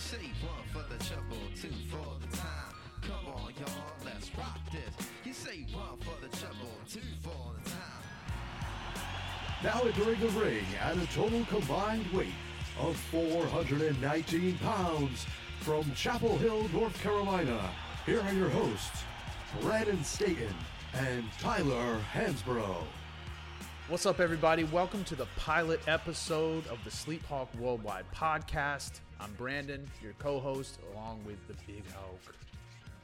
say one for the trouble, two for the time. Come on, y'all, let's rock this. You say one for the trouble, two for the time. Now entering the ring at a total combined weight of 419 pounds from Chapel Hill, North Carolina. Here are your hosts, Brandon Staten and Tyler Hansbrough. What's up, everybody? Welcome to the pilot episode of the Sleep Hawk Worldwide podcast. I'm Brandon, your co host, along with the Big Hawk.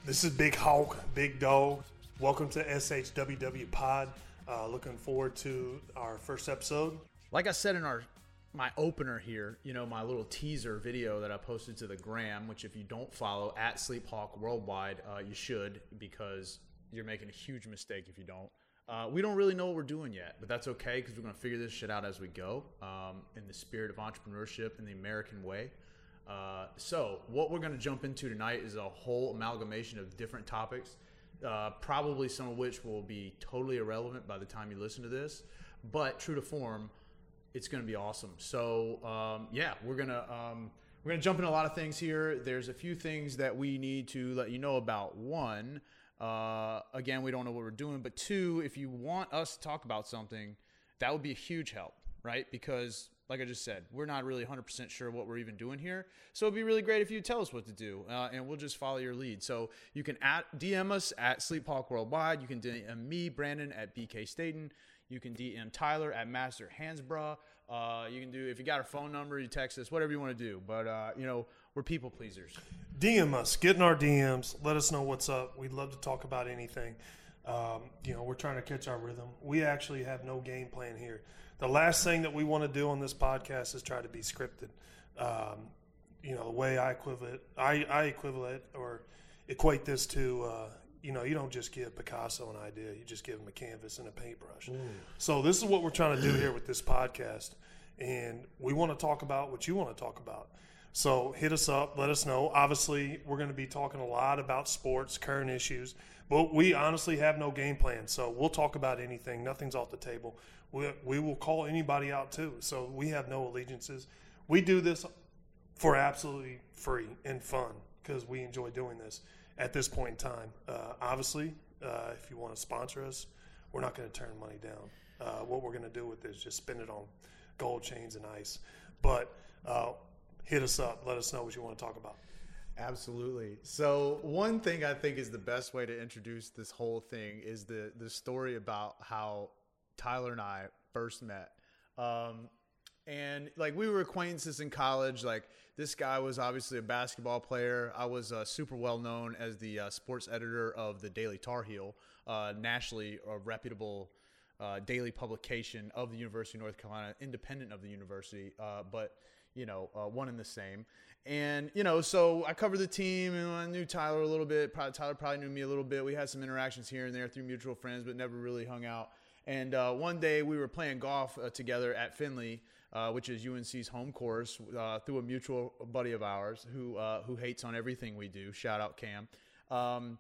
This is Big Hawk, Big Dog. Welcome to SHWW Pod. Uh, looking forward to our first episode. Like I said in our my opener here, you know, my little teaser video that I posted to the gram, which if you don't follow at Sleep Hawk Worldwide, uh, you should because you're making a huge mistake if you don't. Uh, we don't really know what we're doing yet, but that's okay because we're going to figure this shit out as we go um, in the spirit of entrepreneurship in the American way. Uh, so, what we're going to jump into tonight is a whole amalgamation of different topics, uh, probably some of which will be totally irrelevant by the time you listen to this, but true to form, it's going to be awesome. So, um, yeah, we're going to. Um, we're going to jump into a lot of things here. There's a few things that we need to let you know about. One, uh, again, we don't know what we're doing. But two, if you want us to talk about something, that would be a huge help, right? Because, like I just said, we're not really 100% sure what we're even doing here. So it'd be really great if you tell us what to do, uh, and we'll just follow your lead. So you can at, DM us at Sleep Worldwide. You can DM me, Brandon, at BK Staten. You can DM Tyler at Master Hansbrough. Uh, you can do if you got a phone number, you text us, whatever you want to do. But uh, you know, we're people pleasers. DM us, get in our DMs, let us know what's up. We'd love to talk about anything. Um, you know, we're trying to catch our rhythm. We actually have no game plan here. The last thing that we want to do on this podcast is try to be scripted. Um, you know, the way I equivalent, I, I equivalent or equate this to, uh, you know, you don't just give Picasso an idea; you just give him a canvas and a paintbrush. Mm. So this is what we're trying to do here with this podcast, and we want to talk about what you want to talk about. So hit us up, let us know. Obviously, we're going to be talking a lot about sports, current issues, but we honestly have no game plan. So we'll talk about anything. Nothing's off the table. We, we will call anybody out too. So we have no allegiances. We do this for absolutely free and fun because we enjoy doing this at this point in time. Uh, obviously, uh, if you want to sponsor us, we're not going to turn money down. Uh, what we're going to do with it is just spend it on gold chains and ice. But uh, hit us up. Let us know what you want to talk about. Absolutely. So one thing I think is the best way to introduce this whole thing is the the story about how Tyler and I first met. Um, and like we were acquaintances in college. Like this guy was obviously a basketball player. I was uh, super well known as the uh, sports editor of the Daily Tar Heel, uh, nationally a reputable uh, daily publication of the University of North Carolina, independent of the university, uh, but you know, uh, one and the same. And you know, so I covered the team, and I knew Tyler a little bit. Probably, Tyler probably knew me a little bit. We had some interactions here and there through mutual friends, but never really hung out. And uh, one day we were playing golf uh, together at Finley, uh, which is UNC's home course, uh, through a mutual buddy of ours who uh, who hates on everything we do. Shout out Cam. Um,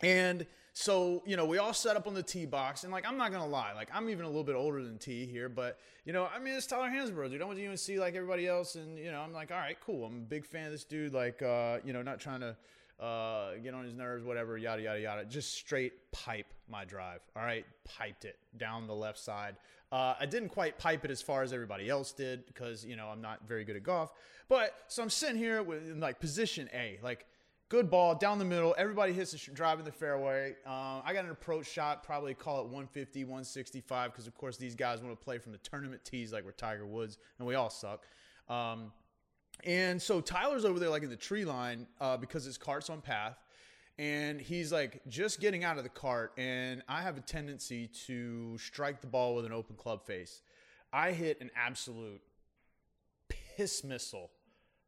and so, you know, we all set up on the tee box, and like, I'm not gonna lie, like, I'm even a little bit older than T here, but you know, I mean, it's Tyler Hansbrough, dude. I went to UNC like everybody else, and you know, I'm like, all right, cool. I'm a big fan of this dude. Like, uh, you know, not trying to uh, get on his nerves, whatever, yada yada yada. Just straight pipe my drive. All right, piped it down the left side. Uh, I didn't quite pipe it as far as everybody else did because you know I'm not very good at golf. But so I'm sitting here with like position A, like good ball down the middle. Everybody hits the sh- drive in the fairway. Uh, I got an approach shot, probably call it 150, 165, because of course these guys want to play from the tournament tees like we're Tiger Woods, and we all suck. Um, and so Tyler's over there like in the tree line uh, because his cart's on path. And he's like just getting out of the cart, and I have a tendency to strike the ball with an open club face. I hit an absolute piss missile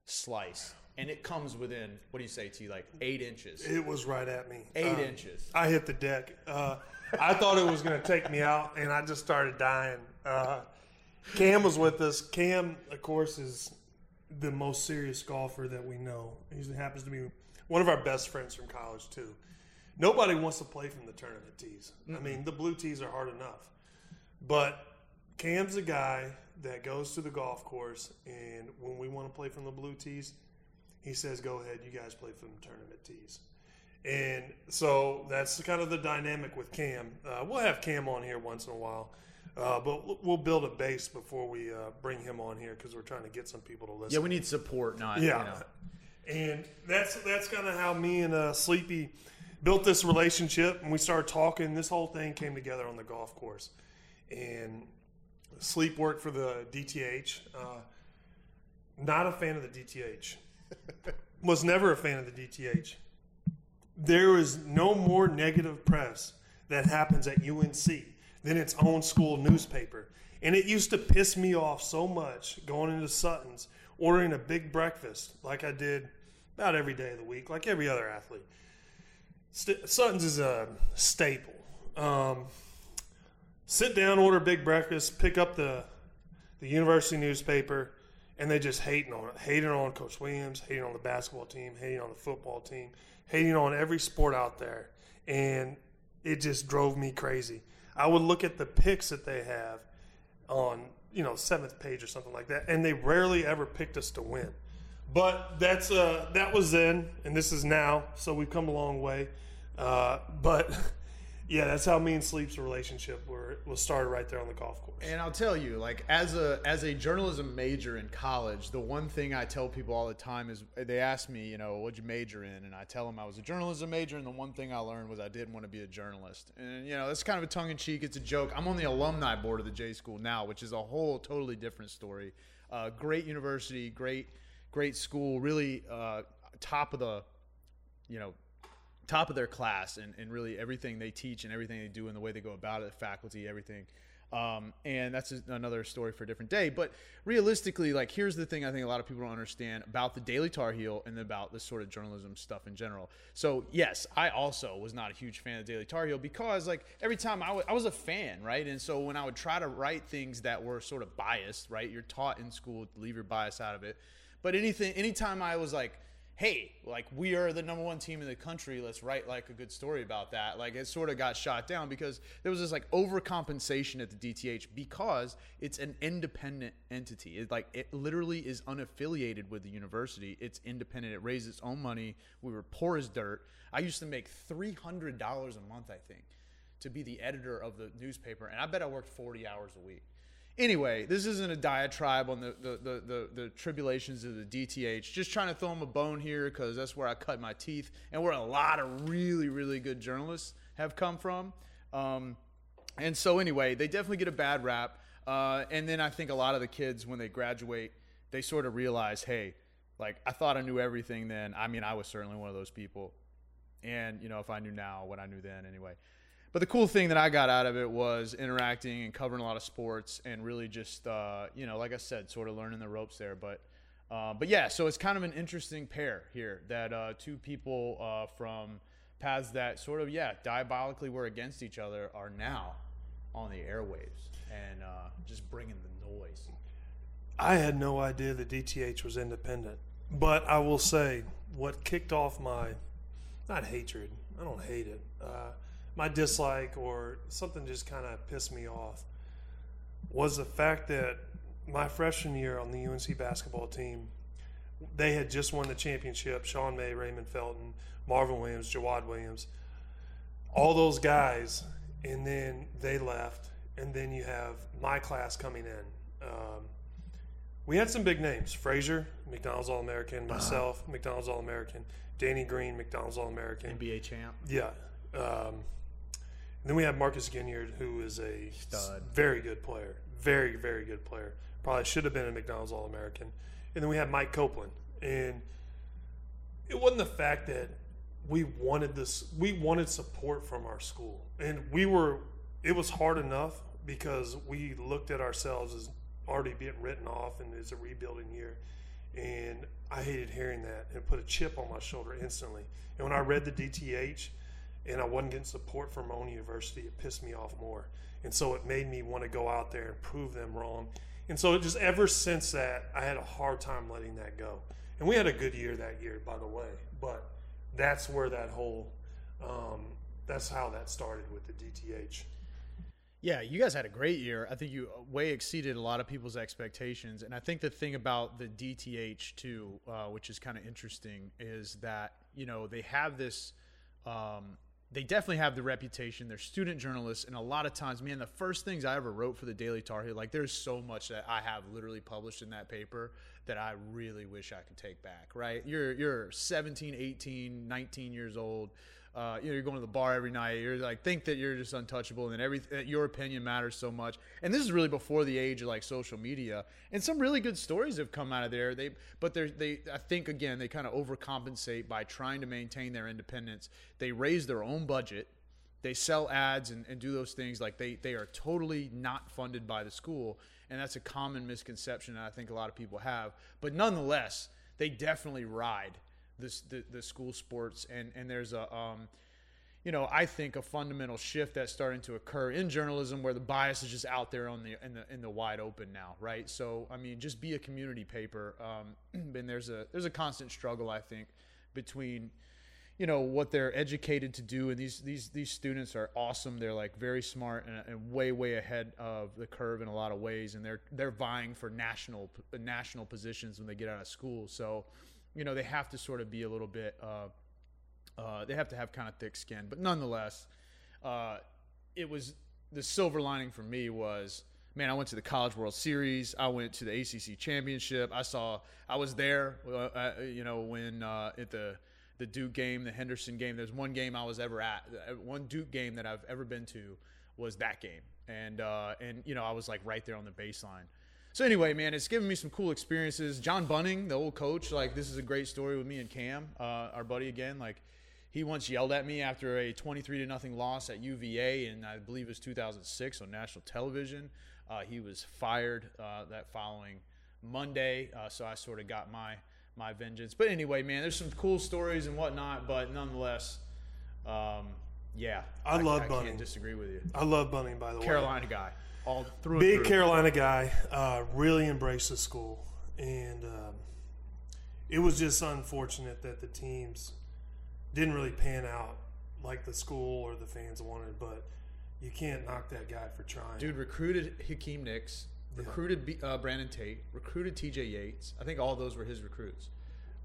slice, and it comes within what do you say, T? Like eight inches. It was right at me. Eight Um, inches. I hit the deck. Uh, I thought it was going to take me out, and I just started dying. Uh, Cam was with us. Cam, of course, is the most serious golfer that we know. He happens to be one of our best friends from college too. Nobody wants to play from the tournament tees. I mean, the blue tees are hard enough, but Cam's a guy that goes to the golf course, and when we want to play from the blue tees, He says, "Go ahead, you guys play from them tournament tees." And so that's kind of the dynamic with Cam. Uh, we'll have Cam on here once in a while, uh, but we'll build a base before we uh, bring him on here because we're trying to get some people to listen. Yeah, we need support, not Yeah, You know. and that's that's kind of how me and uh, Sleepy built this relationship, and we started talking. This whole thing came together on the golf course, and Sleep worked for the DTH. Uh, not a fan of the DTH. Was never a fan of the DTH. There is no more negative press that happens at UNC than its own school newspaper. And it used to piss me off so much going into Sutton's, ordering a big breakfast like I did about every day of the week, like every other athlete. St- Sutton's is a staple. Um, sit down, order big breakfast, pick up the the university newspaper, and they just hating on it, hating on Coach Williams, hating on the basketball team, hating on the football team, hating on every sport out there, and it just drove me crazy. I would look at the picks that they have on you know seventh page or something like that, and they rarely ever picked us to win. But that's uh that was then, and this is now, so we've come a long way. Uh, but yeah, that's how me and Sleep's relationship were was started right there on the golf course. And I'll tell you, like as a as a journalism major in college, the one thing I tell people all the time is they ask me, you know, what'd you major in, and I tell them I was a journalism major, and the one thing I learned was I didn't want to be a journalist. And you know, it's kind of a tongue in cheek. It's a joke. I'm on the alumni board of the J School now, which is a whole totally different story. Uh, great university, great great school, really uh, top of the, you know, top of their class and, and really everything they teach and everything they do and the way they go about it, the faculty, everything. Um, and that's another story for a different day. But realistically, like here's the thing I think a lot of people don't understand about the Daily Tar Heel and about this sort of journalism stuff in general. So yes, I also was not a huge fan of Daily Tar Heel because like every time I I was a fan, right? And so when I would try to write things that were sort of biased, right? You're taught in school to leave your bias out of it. But anything, anytime I was like, hey, like we are the number one team in the country, let's write like a good story about that. Like it sort of got shot down because there was this like overcompensation at the DTH because it's an independent entity. It like it literally is unaffiliated with the university. It's independent. It raises its own money. We were poor as dirt. I used to make three hundred dollars a month, I think, to be the editor of the newspaper, and I bet I worked forty hours a week. Anyway, this isn't a diatribe on the, the, the, the, the tribulations of the DTH. Just trying to throw them a bone here because that's where I cut my teeth and where a lot of really, really good journalists have come from. Um, and so, anyway, they definitely get a bad rap. Uh, and then I think a lot of the kids, when they graduate, they sort of realize, hey, like I thought I knew everything then. I mean, I was certainly one of those people. And, you know, if I knew now what I knew then anyway. But the cool thing that I got out of it was interacting and covering a lot of sports and really just, uh, you know, like I said, sort of learning the ropes there. But, uh, but yeah, so it's kind of an interesting pair here that uh, two people uh, from paths that sort of, yeah, diabolically were against each other are now on the airwaves and uh, just bringing the noise. I had no idea the DTH was independent, but I will say what kicked off my not hatred. I don't hate it. My dislike or something just kind of pissed me off was the fact that my freshman year on the UNC basketball team, they had just won the championship. Sean May, Raymond Felton, Marvin Williams, Jawad Williams, all those guys, and then they left, and then you have my class coming in. Um, we had some big names: Frasor, McDonald's All American; myself, McDonald's All American; Danny Green, McDonald's All American. NBA champ. Yeah. Um, then we have Marcus Ginyard, who is a Stud. very good player, very very good player. Probably should have been a McDonald's All American. And then we have Mike Copeland, and it wasn't the fact that we wanted this. We wanted support from our school, and we were. It was hard enough because we looked at ourselves as already being written off, and it's a rebuilding year. And I hated hearing that, and put a chip on my shoulder instantly. And when I read the DTH, and I wasn't getting support from my own university, it pissed me off more. And so it made me want to go out there and prove them wrong. And so it just ever since that, I had a hard time letting that go. And we had a good year that year, by the way. But that's where that whole, um, that's how that started with the DTH. Yeah, you guys had a great year. I think you way exceeded a lot of people's expectations. And I think the thing about the DTH too, uh, which is kind of interesting, is that you know they have this. Um, they definitely have the reputation. They're student journalists, and a lot of times, man, the first things I ever wrote for the Daily Tar Heel, like there's so much that I have literally published in that paper that I really wish I could take back. Right? You're you're 17, 18, 19 years old uh, you know, you're going to the bar every night. You're like think that you're just untouchable, and then every your opinion matters so much. And this is really before the age of like social media. And some really good stories have come out of there. They, but they're they. I think again they kind of overcompensate by trying to maintain their independence. They raise their own budget. They sell ads and, and do those things like they they are totally not funded by the school, and that's a common misconception that I think a lot of people have. But nonetheless, they definitely ride this the, the school sports and and there's a um, you know I think a fundamental shift that's starting to occur in journalism where the bias is just out there on the in the in the wide open now right? So I mean just be a community paper um, and there's a there's a constant struggle I think between you know what they're educated to do and these these these students are awesome. They're like very smart and, and, way way ahead of the curve in a lot of ways and they're they're vying for national national positions when they get out of school. So you know, they have to sort of be a little bit, uh, uh, they have to have kind of thick skin. But nonetheless, uh, it was the silver lining for me was, man, I went to the College World Series. I went to the ACC Championship. I saw, I was there, uh, uh, you know, when uh, at the the Duke game, the Henderson game. There's one game I was ever at, one Duke game that I've ever been to was that game, and and you know I was like right there on the baseline. So anyway, man, it's given me some cool experiences. John Bunting, the old coach, like this is a great story with me and Cam, uh, our buddy again. Like he once yelled at me after a 23 to nothing loss at UVA, and I believe it was 2006 on national television. Uh, he was fired uh, that following Monday, uh, so I sort of got my my vengeance. But anyway, man, there's some cool stories and whatnot, but nonetheless, um, yeah, I, I love I Bunting. Can't disagree with you. I love Bunting, by the way. Carolina guy all through. Big through. Carolina guy, uh, really embraced the school, and um, it was just unfortunate that the teams didn't really pan out like the school or the fans wanted. But you can't knock that guy for trying. Dude recruited Hakeem Nicks, recruited B, uh, Brandon Tate, recruited T.J. Yates. I think all those were his recruits.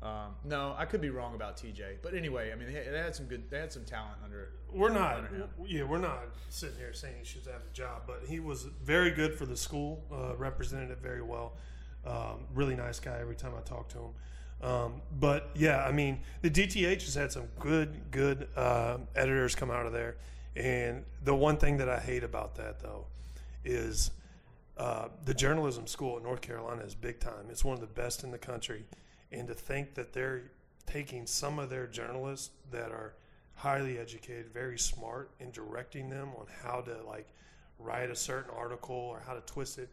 Um, no, I could be wrong about TJ, but anyway, I mean, they, they, had some good, they had some talent under. We're not, under yeah, we're not sitting here saying he should have a job, but he was very good for the school, uh, represented it very well. Um, really nice guy. Every time I talk to him, um, but yeah, I mean, the DTH has had some good, good uh, editors come out of there, and the one thing that I hate about that though is uh, the journalism school at North Carolina is big time. It's one of the best in the country and to think that they're taking some of their journalists that are highly educated, very smart, and directing them on how to like write a certain article or how to twist it,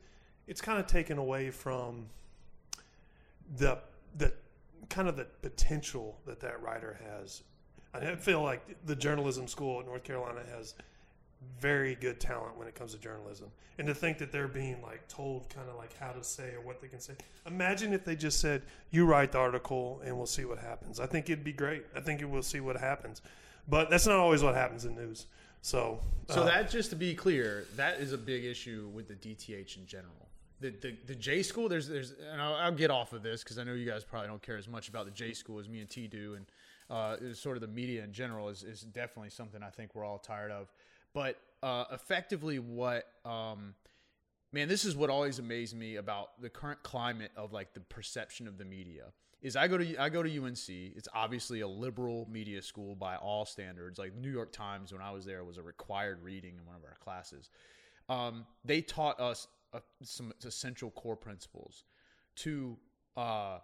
it's kind of taken away from the the kind of the potential that that writer has. I feel like the journalism school at North Carolina has very good talent when it comes to journalism. And to think that they're being like told kind of like how to say or what they can say. Imagine if they just said, "You write the article and we'll see what happens." I think it'd be great. I think it will see what happens. But that's not always what happens in news. So, so uh, that just to be clear, that is a big issue with the DTH in general. The, the, the J school, there's there's, and I'll, I'll get off of this because I know you guys probably don't care as much about the J school as me and T do, and uh, sort of the media in general is, is definitely something I think we're all tired of. But uh, effectively, what um, man, this is what always amazed me about the current climate of like the perception of the media is I go to I go to UNC. It's obviously a liberal media school by all standards. Like the New York Times, when I was there, was a required reading in one of our classes. Um, they taught us uh, some essential core principles to uh,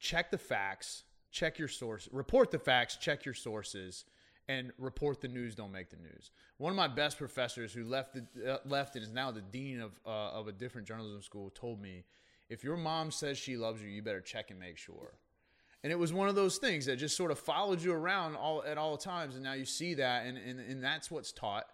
check the facts, check your source, report the facts, check your sources, and report the news don't make the news. One of my best professors who left the, uh, left and is now the dean of uh, of a different journalism school told me, if your mom says she loves you, you better check and make sure. And it was one of those things that just sort of followed you around all at all times, and now you see that, and and, and that's what's taught,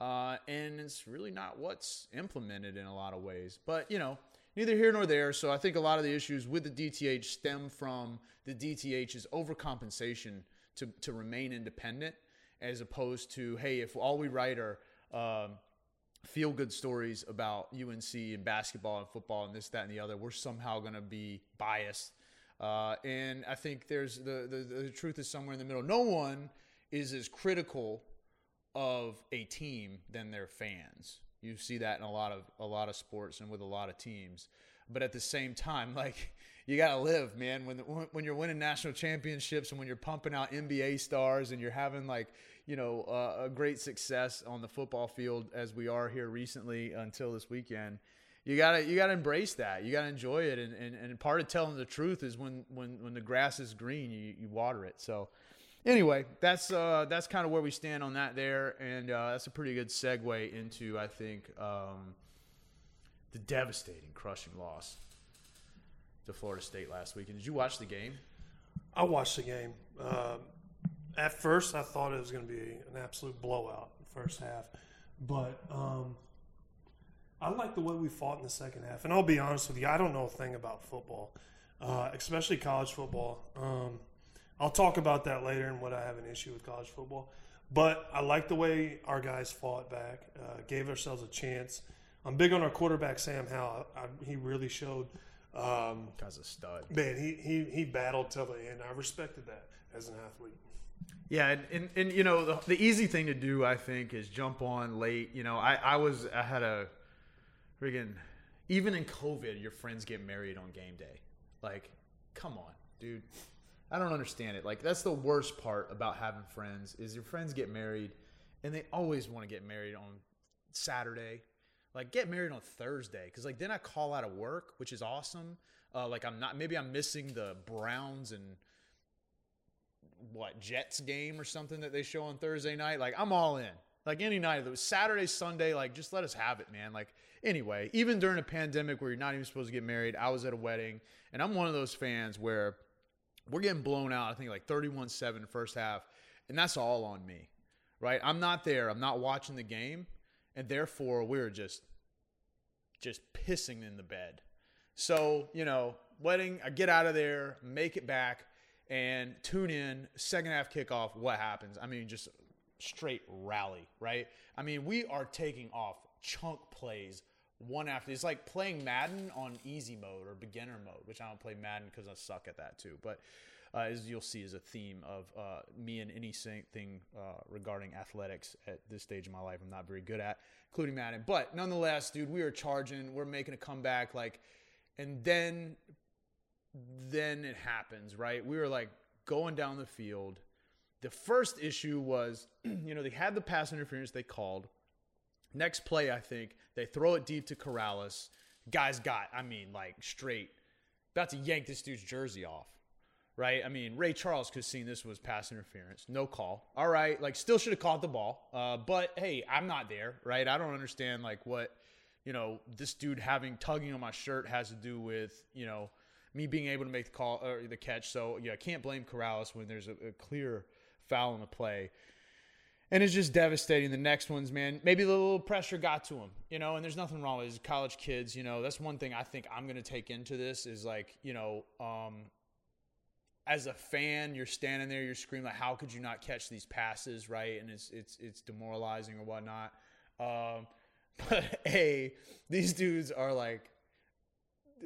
uh, and it's really not what's implemented in a lot of ways. But you know, neither here nor there. So I think a lot of the issues with the DTH stem from the DTH's overcompensation to, to remain independent as opposed to, hey, if all we write are um, feel good stories about UNC and basketball and football and this, that, and the other, we're somehow going to be biased. Uh, and I think there's the, the the truth is somewhere in the middle. No one is as critical of a team than their fans. You see that in a lot of a lot of sports and with a lot of teams. But at the same time, like you got to live, man. When when you're winning national championships and when you're pumping out NBA stars and you're having like you know uh, a great success on the football field as we are here recently until this weekend. You gotta you gotta embrace that. You gotta enjoy it, and, and, and part of telling the truth is when when when the grass is green, you, you water it. So anyway, that's uh, that's kind of where we stand on that there, and uh, that's a pretty good segue into I think um, the devastating, crushing loss to Florida State last week. And did you watch the game? I watched the game. Um, at first, I thought it was going to be an absolute blowout first half, but um, I like the way we fought in the second half. And I'll be honest with you, I don't know a thing about football, uh, especially college football. Um, I'll talk about that later and what I have an issue with college football. But I like the way our guys fought back, uh, gave ourselves a chance. I'm big on our quarterback Sam Howell. I, he really showed. Um, Guy's a stud. man, he, he he battled till the end. I respected that as an athlete. Yeah, and, and, and you know the, the easy thing to do, I think, is jump on late. You know, I, I was I had a friggin' even in COVID, your friends get married on game day. Like, come on, dude. I don't understand it. Like that's the worst part about having friends is your friends get married, and they always want to get married on Saturday. Like get married on Thursday because like then I call out of work, which is awesome. Uh, like I'm not maybe I'm missing the Browns and what Jets game or something that they show on Thursday night. Like I'm all in. Like any night, it was Saturday, Sunday. Like just let us have it, man. Like anyway, even during a pandemic where you're not even supposed to get married, I was at a wedding, and I'm one of those fans where we're getting blown out. I think like 31-7 first half, and that's all on me, right? I'm not there. I'm not watching the game, and therefore we're just just pissing in the bed. So you know, letting I get out of there, make it back and tune in second half kickoff what happens i mean just straight rally right i mean we are taking off chunk plays one after it's like playing madden on easy mode or beginner mode which i don't play madden because i suck at that too but uh, as you'll see is a theme of uh, me and anything uh, regarding athletics at this stage of my life i'm not very good at including madden but nonetheless dude we are charging we're making a comeback like and then then it happens, right? We were like going down the field. The first issue was, you know, they had the pass interference they called. Next play, I think, they throw it deep to Corrales. Guys got, I mean, like straight, about to yank this dude's jersey off, right? I mean, Ray Charles could have seen this was pass interference. No call. All right, like still should have caught the ball. Uh, but hey, I'm not there, right? I don't understand like what, you know, this dude having tugging on my shirt has to do with, you know, me being able to make the call or the catch. So yeah, I can't blame Corrales when there's a, a clear foul in the play. And it's just devastating. The next ones, man, maybe the little pressure got to him, you know, and there's nothing wrong with it. college kids, you know, that's one thing I think I'm going to take into this is like, you know, um, as a fan, you're standing there, you're screaming like, how could you not catch these passes, right? And it's it's it's demoralizing or whatnot. Um, but a these dudes are like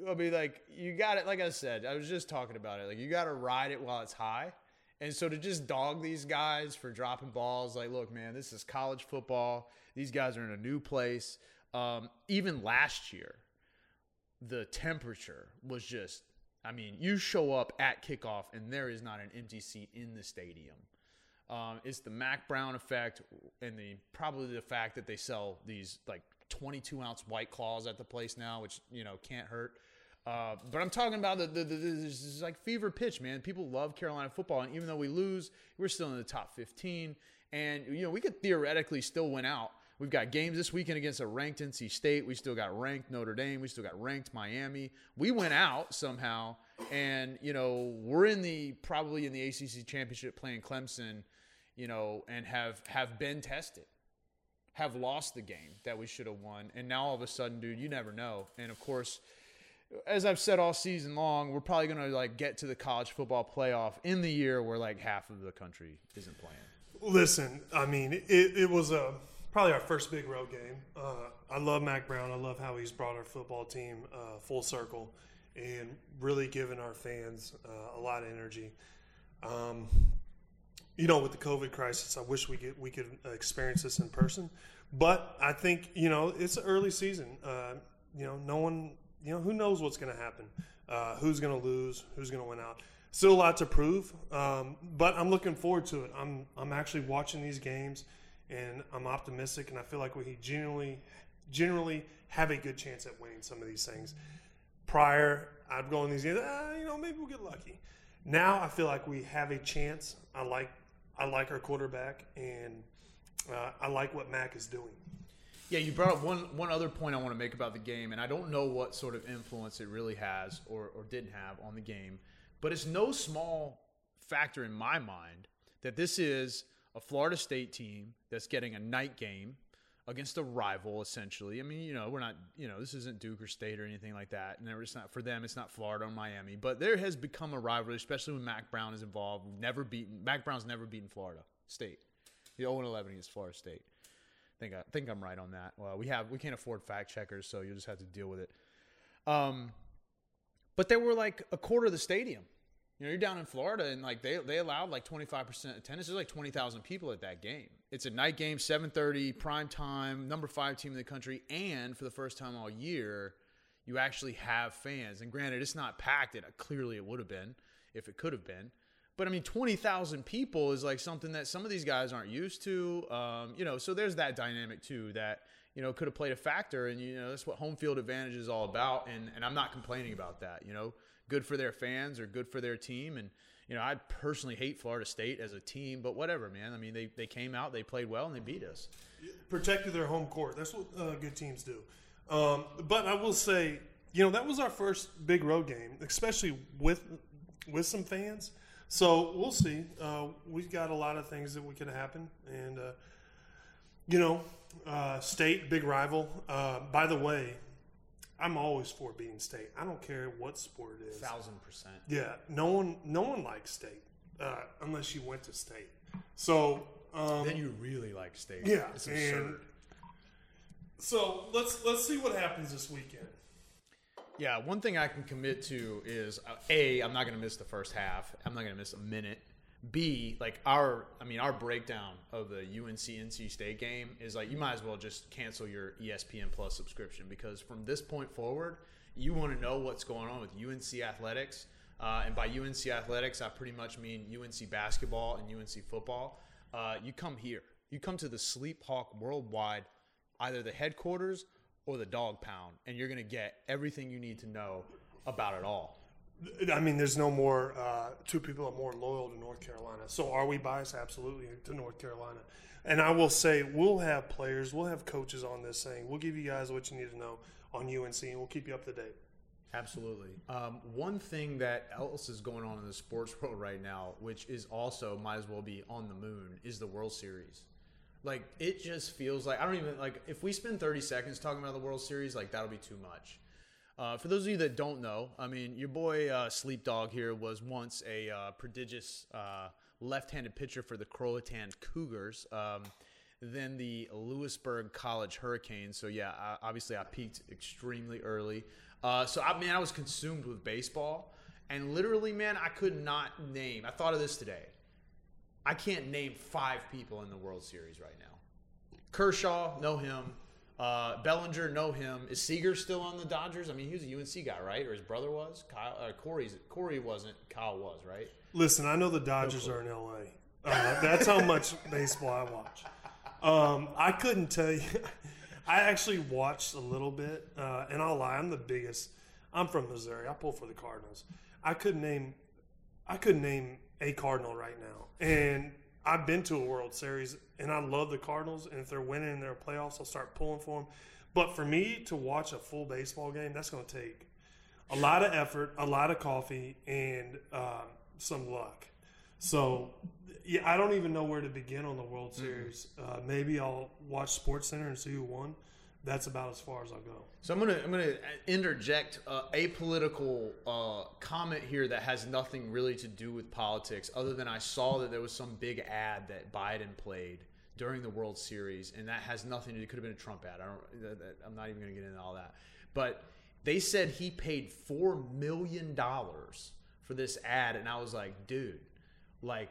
I mean, like you got it. Like I said, I was just talking about it. Like you got to ride it while it's high. And so to just dog these guys for dropping balls, like, look, man, this is college football. These guys are in a new place. Um, even last year, the temperature was just. I mean, you show up at kickoff and there is not an empty seat in the stadium. Um, it's the Mack Brown effect, and the probably the fact that they sell these like 22 ounce white claws at the place now, which you know can't hurt. Uh, but I'm talking about the, the, the, this is like fever pitch, man. People love Carolina football, and even though we lose, we're still in the top 15. And you know we could theoretically still win out. We've got games this weekend against a ranked NC State. We still got ranked Notre Dame. We still got ranked Miami. We went out somehow, and you know we're in the probably in the ACC championship playing Clemson, you know, and have have been tested have lost the game that we should have won. And now all of a sudden, dude, you never know. And of course, as I've said all season long, we're probably going to like get to the college football playoff in the year where like half of the country isn't playing. Listen, I mean, it, it was a probably our first big road game. Uh, I love Mack Brown. I love how he's brought our football team uh, full circle and really given our fans uh, a lot of energy. Um, you know, with the COVID crisis, I wish we could we could experience this in person. But I think you know it's an early season. Uh, you know, no one you know who knows what's going to happen, uh, who's going to lose, who's going to win out. Still a lot to prove, um, but I'm looking forward to it. I'm I'm actually watching these games, and I'm optimistic, and I feel like we generally generally have a good chance at winning some of these things. Prior, I'd go in these games, ah, you know, maybe we'll get lucky. Now I feel like we have a chance. I like I like our quarterback, and uh, I like what Mack is doing. Yeah, you brought up one one other point I want to make about the game, and I don't know what sort of influence it really has or, or didn't have on the game, but it's no small factor in my mind that this is a Florida State team that's getting a night game against a rival, essentially. I mean, you know, we're not, you know, this isn't Duke or State or anything like that. And it's not for them. It's not Florida or Miami, but there has become a rivalry, especially when Mack Brown is involved. Never beaten. Mack Brown's never beaten Florida State. The 0 11 against Florida State. I think I think I'm right on that. Well, we have we can't afford fact checkers, so you'll just have to deal with it. Um, but there were like a quarter of the stadium. You know, you're down in Florida, and like they they allowed like 25 percent attendance. There's like 20,000 people at that game. It's a night game, 7:30, prime time, number five team in the country, and for the first time all year, you actually have fans. And granted, it's not packed. It clearly it would have been if it could have been. But I mean, 20,000 people is like something that some of these guys aren't used to. Um, you know, so there's that dynamic too that, you know, could have played a factor. And, you know, that's what home field advantage is all about. And, and I'm not complaining about that. You know, good for their fans or good for their team. And, you know, I personally hate Florida State as a team, but whatever, man. I mean, they, they came out, they played well, and they beat us. Protected their home court. That's what uh, good teams do. Um, but I will say, you know, that was our first big road game, especially with with some fans. So we'll see. Uh, we've got a lot of things that could happen, and uh, you know, uh, state big rival. Uh, by the way, I'm always for beating state. I don't care what sport it is. Thousand percent. Yeah, no one, no one likes state uh, unless you went to state. So um, Then you really like state. yeah, It's absurd. so let's let's see what happens this weekend. Yeah, one thing I can commit to is uh, a I'm not going to miss the first half. I'm not going to miss a minute. B like our I mean our breakdown of the UNC NC State game is like you might as well just cancel your ESPN Plus subscription because from this point forward you want to know what's going on with UNC athletics. Uh, and by UNC athletics, I pretty much mean UNC basketball and UNC football. Uh, you come here. You come to the Sleep Hawk Worldwide, either the headquarters or the dog pound, and you're going to get everything you need to know about it all. I mean, there's no more. Uh, two people are more loyal to North Carolina. So are we biased? Absolutely to North Carolina. And I will say, we'll have players, we'll have coaches on this saying, we'll give you guys what you need to know on UNC, and we'll keep you up to date. Absolutely. Um, one thing that else is going on in the sports world right now, which is also might as well be on the moon, is the World Series. Like it just feels like I don't even like if we spend 30 seconds talking about the World Series, like that'll be too much. Uh, for those of you that don't know, I mean, your boy uh, Sleep Dog here was once a uh, prodigious uh, left-handed pitcher for the Croatan Cougars, um, then the Louisburg College Hurricanes. So yeah, I, obviously I peaked extremely early. Uh, so I mean, I was consumed with baseball, and literally, man, I could not name. I thought of this today. I can't name five people in the World Series right now. Kershaw, know him. Uh, Bellinger, know him. Is Seager still on the Dodgers? I mean, he was a UNC guy, right? Or his brother was? Kyle, uh, Corey's, Corey wasn't. Kyle was, right? Listen, I know the Dodgers are in LA. Uh, that's how much baseball I watch. Um, I couldn't tell you. I actually watched a little bit, uh, and I'll lie. I'm the biggest. I'm from Missouri. I pull for the Cardinals. I couldn't name. I couldn't name a Cardinal right now, and I've been to a World Series, and I love the Cardinals. And if they're winning in their playoffs, I'll start pulling for them. But for me to watch a full baseball game, that's going to take a lot of effort, a lot of coffee, and um, some luck. So, yeah, I don't even know where to begin on the World Series. Uh, maybe I'll watch Sports Center and see who won. That's about as far as I'll go. So I'm gonna I'm gonna interject uh, a political uh, comment here that has nothing really to do with politics, other than I saw that there was some big ad that Biden played during the World Series, and that has nothing to do. It could have been a Trump ad. I don't. I'm not even going to get into all that. But they said he paid four million dollars for this ad, and I was like, dude, like.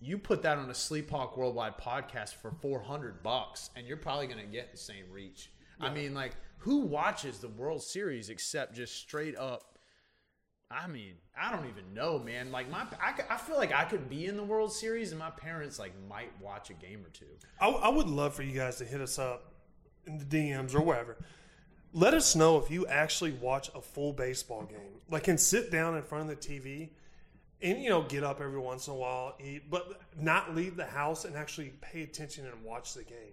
You put that on a Sleep Hawk Worldwide podcast for 400 bucks, and you're probably going to get the same reach. I mean, like, who watches the World Series except just straight up I mean, I don't even know, man. Like my, I feel like I could be in the World Series, and my parents like might watch a game or two. I, I would love for you guys to hit us up in the DMs or wherever. Let us know if you actually watch a full baseball game. Like, and sit down in front of the TV and, you know, get up every once in a while, eat, but not leave the house and actually pay attention and watch the game.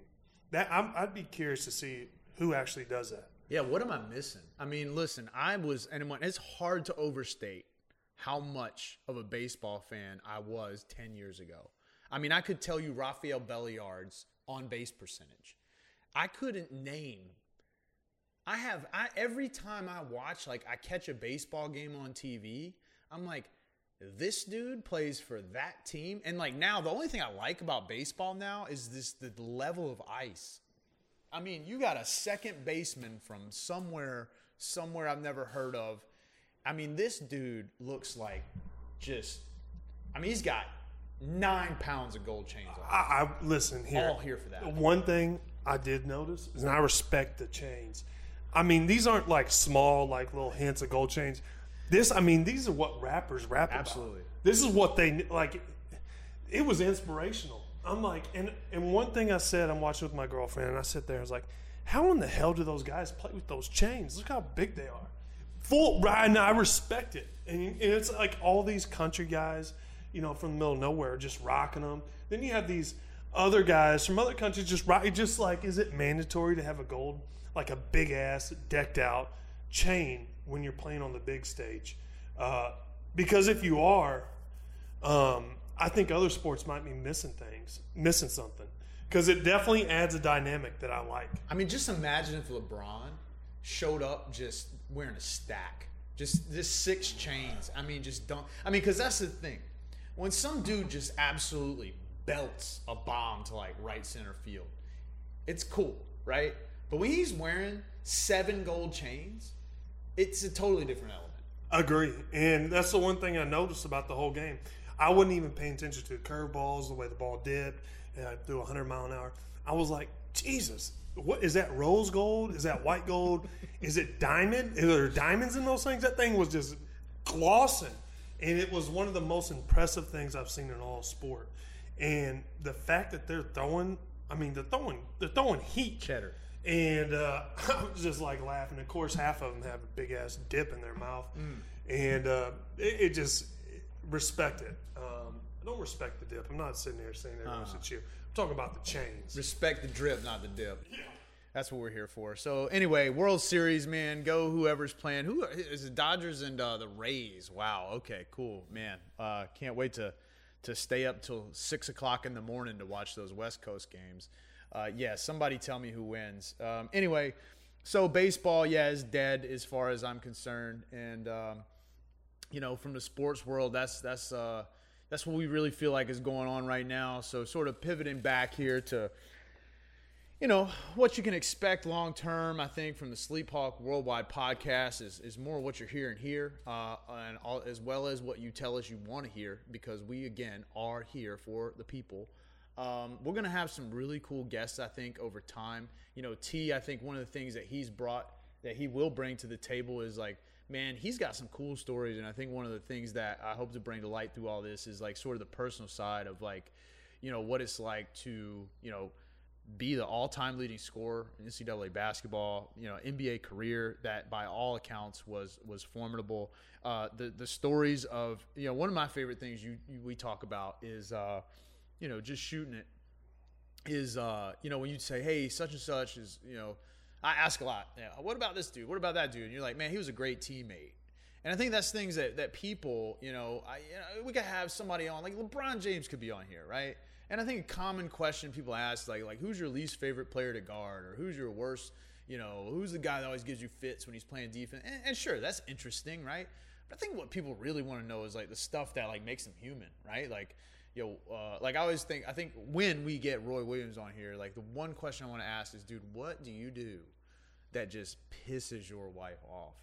That I'm, I'd be curious to see who actually does that. Yeah, what am I missing? I mean, listen, I was, and it's hard to overstate how much of a baseball fan I was ten years ago. I mean, I could tell you Rafael Belliard's on base percentage. I couldn't name I have I every time I watch like I catch a baseball game on TV, I'm like this dude plays for that team and like now the only thing I like about baseball now is this the level of ice. I mean, you got a second baseman from somewhere somewhere I've never heard of. I mean, this dude looks like just I mean, he's got 9 pounds of gold chains on. I, I listen here. All here for that. One thing I did notice is, and I respect the chains. I mean, these aren't like small, like little hints of gold chains. This, I mean, these are what rappers rap about. Absolutely. This is what they like. It was inspirational. I'm like, and and one thing I said, I'm watching with my girlfriend, and I sit there, I was like, how in the hell do those guys play with those chains? Look how big they are. Full, right? And I respect it. And, and it's like all these country guys, you know, from the middle of nowhere, just rocking them. Then you have these other guys from other countries just rock. Just like, is it mandatory to have a gold, like a big ass decked out chain when you're playing on the big stage? Uh, because if you are, um, I think other sports might be missing things, missing something. Because it definitely adds a dynamic that I like. I mean, just imagine if LeBron showed up just wearing a stack, just just six chains. I mean, just don't. I mean, because that's the thing. When some dude just absolutely belts a bomb to like right center field, it's cool, right? But when he's wearing seven gold chains, it's a totally different element. Agree. And that's the one thing I noticed about the whole game. I wasn't even paying attention to the curveballs, the way the ball dipped, and I threw 100 mile an hour. I was like, Jesus, what is that rose gold? Is that white gold? Is it diamond? Is there diamonds in those things? That thing was just glossing. And it was one of the most impressive things I've seen in all sport. And the fact that they're throwing, I mean, they're throwing, they're throwing heat. Cheddar. And uh, I was just like laughing. Of course, half of them have a big ass dip in their mouth, and uh, it, it just respect it. Um, I don't respect the dip. I'm not sitting there saying everyone should cheer. I'm talking about the chains. Respect the drip, not the dip. That's what we're here for. So anyway, World Series, man, go whoever's playing. Who is it? Dodgers and uh, the Rays? Wow. Okay, cool, man. Uh, can't wait to to stay up till six o'clock in the morning to watch those West Coast games. Uh, yeah, somebody tell me who wins. Um, anyway, so baseball, yeah, is dead as far as I'm concerned, and um, you know, from the sports world, that's that's uh, that's what we really feel like is going on right now. So, sort of pivoting back here to, you know, what you can expect long term. I think from the Sleep Hawk Worldwide podcast is is more what you're hearing here, uh, and all, as well as what you tell us you want to hear, because we again are here for the people. Um, we're gonna have some really cool guests, I think, over time. You know, T. I think one of the things that he's brought that he will bring to the table is like man, he's got some cool stories. And I think one of the things that I hope to bring to light through all this is like sort of the personal side of like, you know, what it's like to, you know, be the all-time leading scorer in NCAA basketball. You know, NBA career that by all accounts was was formidable. Uh, the the stories of you know one of my favorite things you, you we talk about is uh, you know just shooting it is uh, you know when you say hey such and such is you know I ask a lot. Yeah, what about this dude? What about that dude? And you're like, man, he was a great teammate. And I think that's things that, that people, you know, I, you know, we could have somebody on, like LeBron James could be on here, right? And I think a common question people ask, like, like who's your least favorite player to guard, or who's your worst, you know, who's the guy that always gives you fits when he's playing defense? And, and sure, that's interesting, right? But I think what people really want to know is like the stuff that like makes them human, right? Like, yo, uh, like I always think, I think when we get Roy Williams on here, like the one question I want to ask is, dude, what do you do that just pisses your wife off?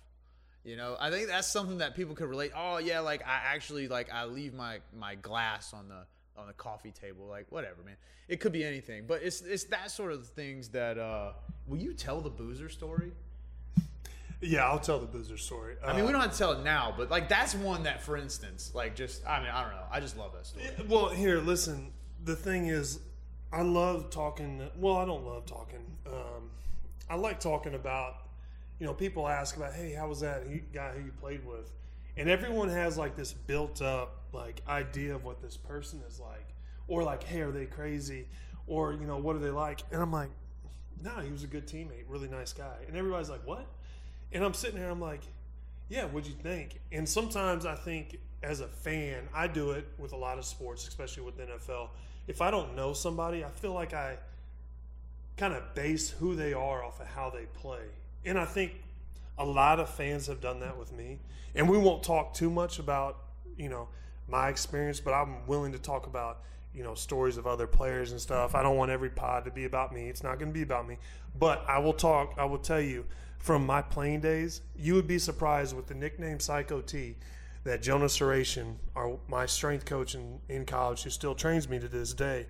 You know, I think that's something that people could relate. Oh yeah, like I actually like I leave my my glass on the on the coffee table, like whatever, man. It could be anything, but it's it's that sort of things that. uh Will you tell the boozer story? Yeah, I'll tell the Boozer story. I mean, we don't have to tell it now, but like that's one that, for instance, like just I mean, I don't know, I just love that story. Well, here, listen. The thing is, I love talking. Well, I don't love talking. Um, I like talking about. You know, people ask about, hey, how was that guy who you played with? And everyone has like this built up like idea of what this person is like, or like, hey, are they crazy, or you know, what are they like? And I'm like, no, he was a good teammate, really nice guy. And everybody's like, what? And I'm sitting here, I'm like, yeah, what'd you think? And sometimes I think as a fan, I do it with a lot of sports, especially with NFL. If I don't know somebody, I feel like I kind of base who they are off of how they play. And I think a lot of fans have done that with me. And we won't talk too much about, you know, my experience, but I'm willing to talk about, you know, stories of other players and stuff. I don't want every pod to be about me. It's not going to be about me. But I will talk, I will tell you from my playing days, you would be surprised with the nickname Psycho T that Jonas Sahratian, our, my strength coach in, in college, who still trains me to this day,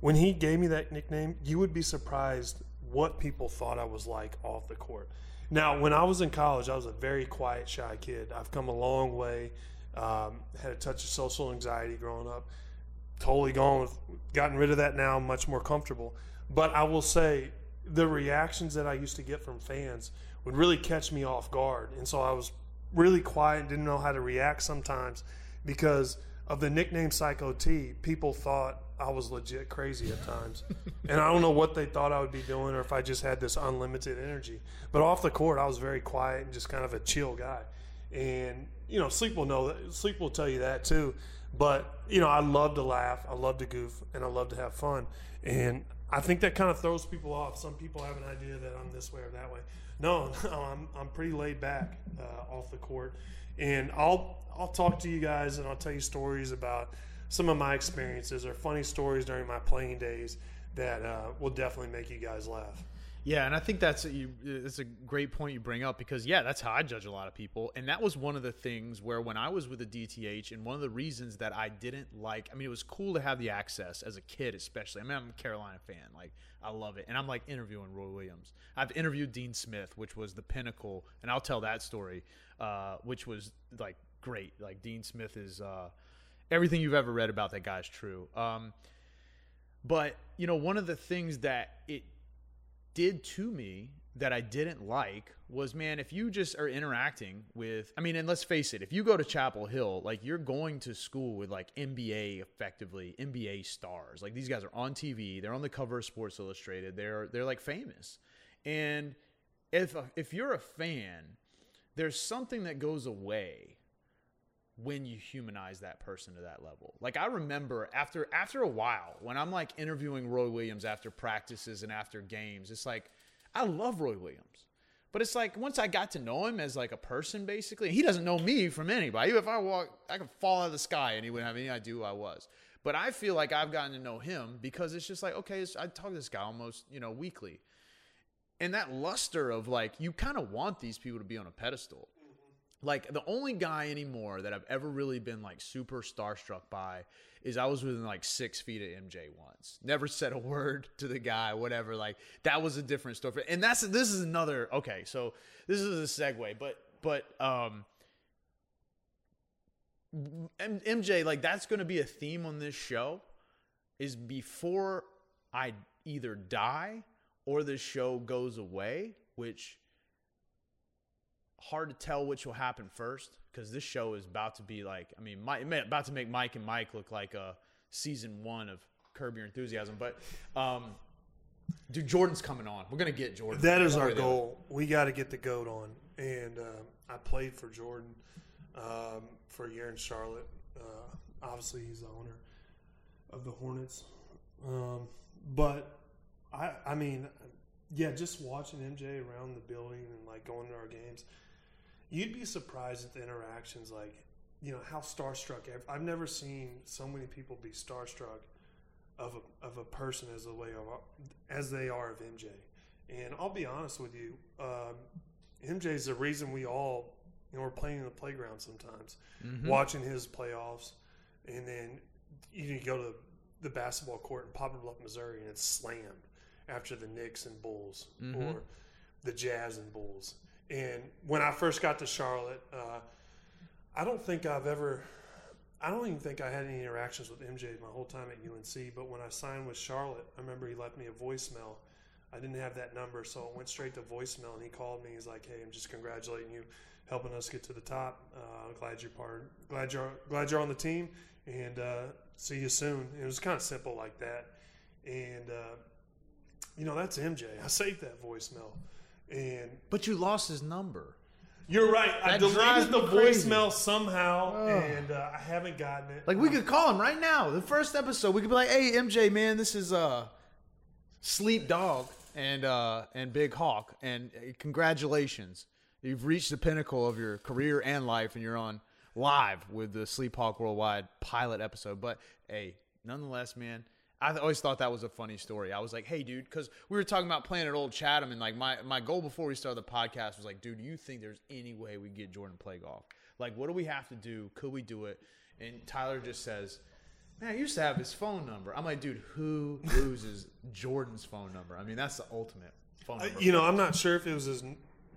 when he gave me that nickname, you would be surprised what people thought I was like off the court. Now, when I was in college, I was a very quiet, shy kid. I've come a long way. Um, had a touch of social anxiety growing up. Totally gone with, gotten rid of that now. Much more comfortable. But I will say, the reactions that I used to get from fans would really catch me off guard, and so I was really quiet and didn't know how to react sometimes because of the nickname Psycho T. People thought I was legit crazy at times, and I don't know what they thought I would be doing or if I just had this unlimited energy. But off the court, I was very quiet and just kind of a chill guy. And you know, sleep will know that. Sleep will tell you that too. But you know, I love to laugh, I love to goof, and I love to have fun. And I think that kind of throws people off. Some people have an idea that I'm this way or that way. No, no I'm I'm pretty laid back uh, off the court, and I'll I'll talk to you guys and I'll tell you stories about some of my experiences or funny stories during my playing days that uh, will definitely make you guys laugh. Yeah, and I think that's a, you, it's a great point you bring up because yeah, that's how I judge a lot of people, and that was one of the things where when I was with the DTH, and one of the reasons that I didn't like, I mean, it was cool to have the access as a kid, especially. I mean, I'm a Carolina fan, like I love it, and I'm like interviewing Roy Williams. I've interviewed Dean Smith, which was the pinnacle, and I'll tell that story, uh, which was like great. Like Dean Smith is uh, everything you've ever read about that guy is true. Um, but you know, one of the things that it did to me that I didn't like was man, if you just are interacting with, I mean, and let's face it, if you go to Chapel Hill, like you're going to school with like NBA effectively, NBA stars. Like these guys are on TV, they're on the cover of Sports Illustrated, they're they're like famous. And if if you're a fan, there's something that goes away when you humanize that person to that level. Like I remember after after a while when I'm like interviewing Roy Williams after practices and after games, it's like I love Roy Williams. But it's like once I got to know him as like a person basically, he doesn't know me from anybody. If I walk I could fall out of the sky and he wouldn't have any idea who I was. But I feel like I've gotten to know him because it's just like, okay, I talk to this guy almost, you know, weekly. And that luster of like you kind of want these people to be on a pedestal like the only guy anymore that I've ever really been like super starstruck by is I was within like six feet of MJ once. Never said a word to the guy, whatever. Like that was a different story. And that's this is another okay. So this is a segue, but but um, MJ like that's going to be a theme on this show. Is before I either die or the show goes away, which hard to tell which will happen first because this show is about to be like I mean, Mike, about to make Mike and Mike look like a season one of Curb Your Enthusiasm. But um, dude, Jordan's coming on. We're gonna get Jordan. That is our goal. We got to get the goat on, and um, I played for Jordan um, for a year in Charlotte. Uh, obviously, he's the owner of the Hornets, um, but I, I mean, yeah, just watching MJ around the building and like going to our games, you'd be surprised at the interactions. Like you know how starstruck. I've, I've never seen so many people be starstruck of a, of a person as the way of, as they are of MJ. And I'll be honest with you, um, MJ is the reason we all you know we're playing in the playground sometimes, watching his playoffs, and then you go to the basketball court in Poplar Bluff, Missouri, and it's slammed after the Knicks and Bulls or the Jazz and Bulls. And when I first got to Charlotte, uh, I don't think I've ever, I don't even think I had any interactions with MJ my whole time at UNC. But when I signed with Charlotte, I remember he left me a voicemail. I didn't have that number, so it went straight to voicemail. And he called me. He's like, "Hey, I'm just congratulating you, helping us get to the top. Uh, glad you're part. Glad you're glad you're on the team, and uh, see you soon." It was kind of simple like that, and uh, you know that's MJ. I saved that voicemail, and But you lost his number. you're right. I That drives deleted the voicemail somehow, and uh, I haven't gotten it. Like we could call him right now. The first episode, we could be like, "Hey, MJ, man, this is uh, Sleep Dog and uh, and Big Hawk, and uh, congratulations, you've reached the pinnacle of your career and life, and you're on live with the Sleep Hawk Worldwide pilot episode." But hey, nonetheless, man. I always thought that was a funny story. I was like, "Hey, dude," because we were talking about playing at Old Chatham, and like my my goal before we started the podcast was like, "Dude, do you think there's any way we get Jordan to play golf? Like, what do we have to do? Could we do it?" And Tyler just says, "Man, I used to have his phone number." I'm like, "Dude, who loses Jordan's phone number? I mean, that's the ultimate phone Uh, number." you know, I'm not sure if it was his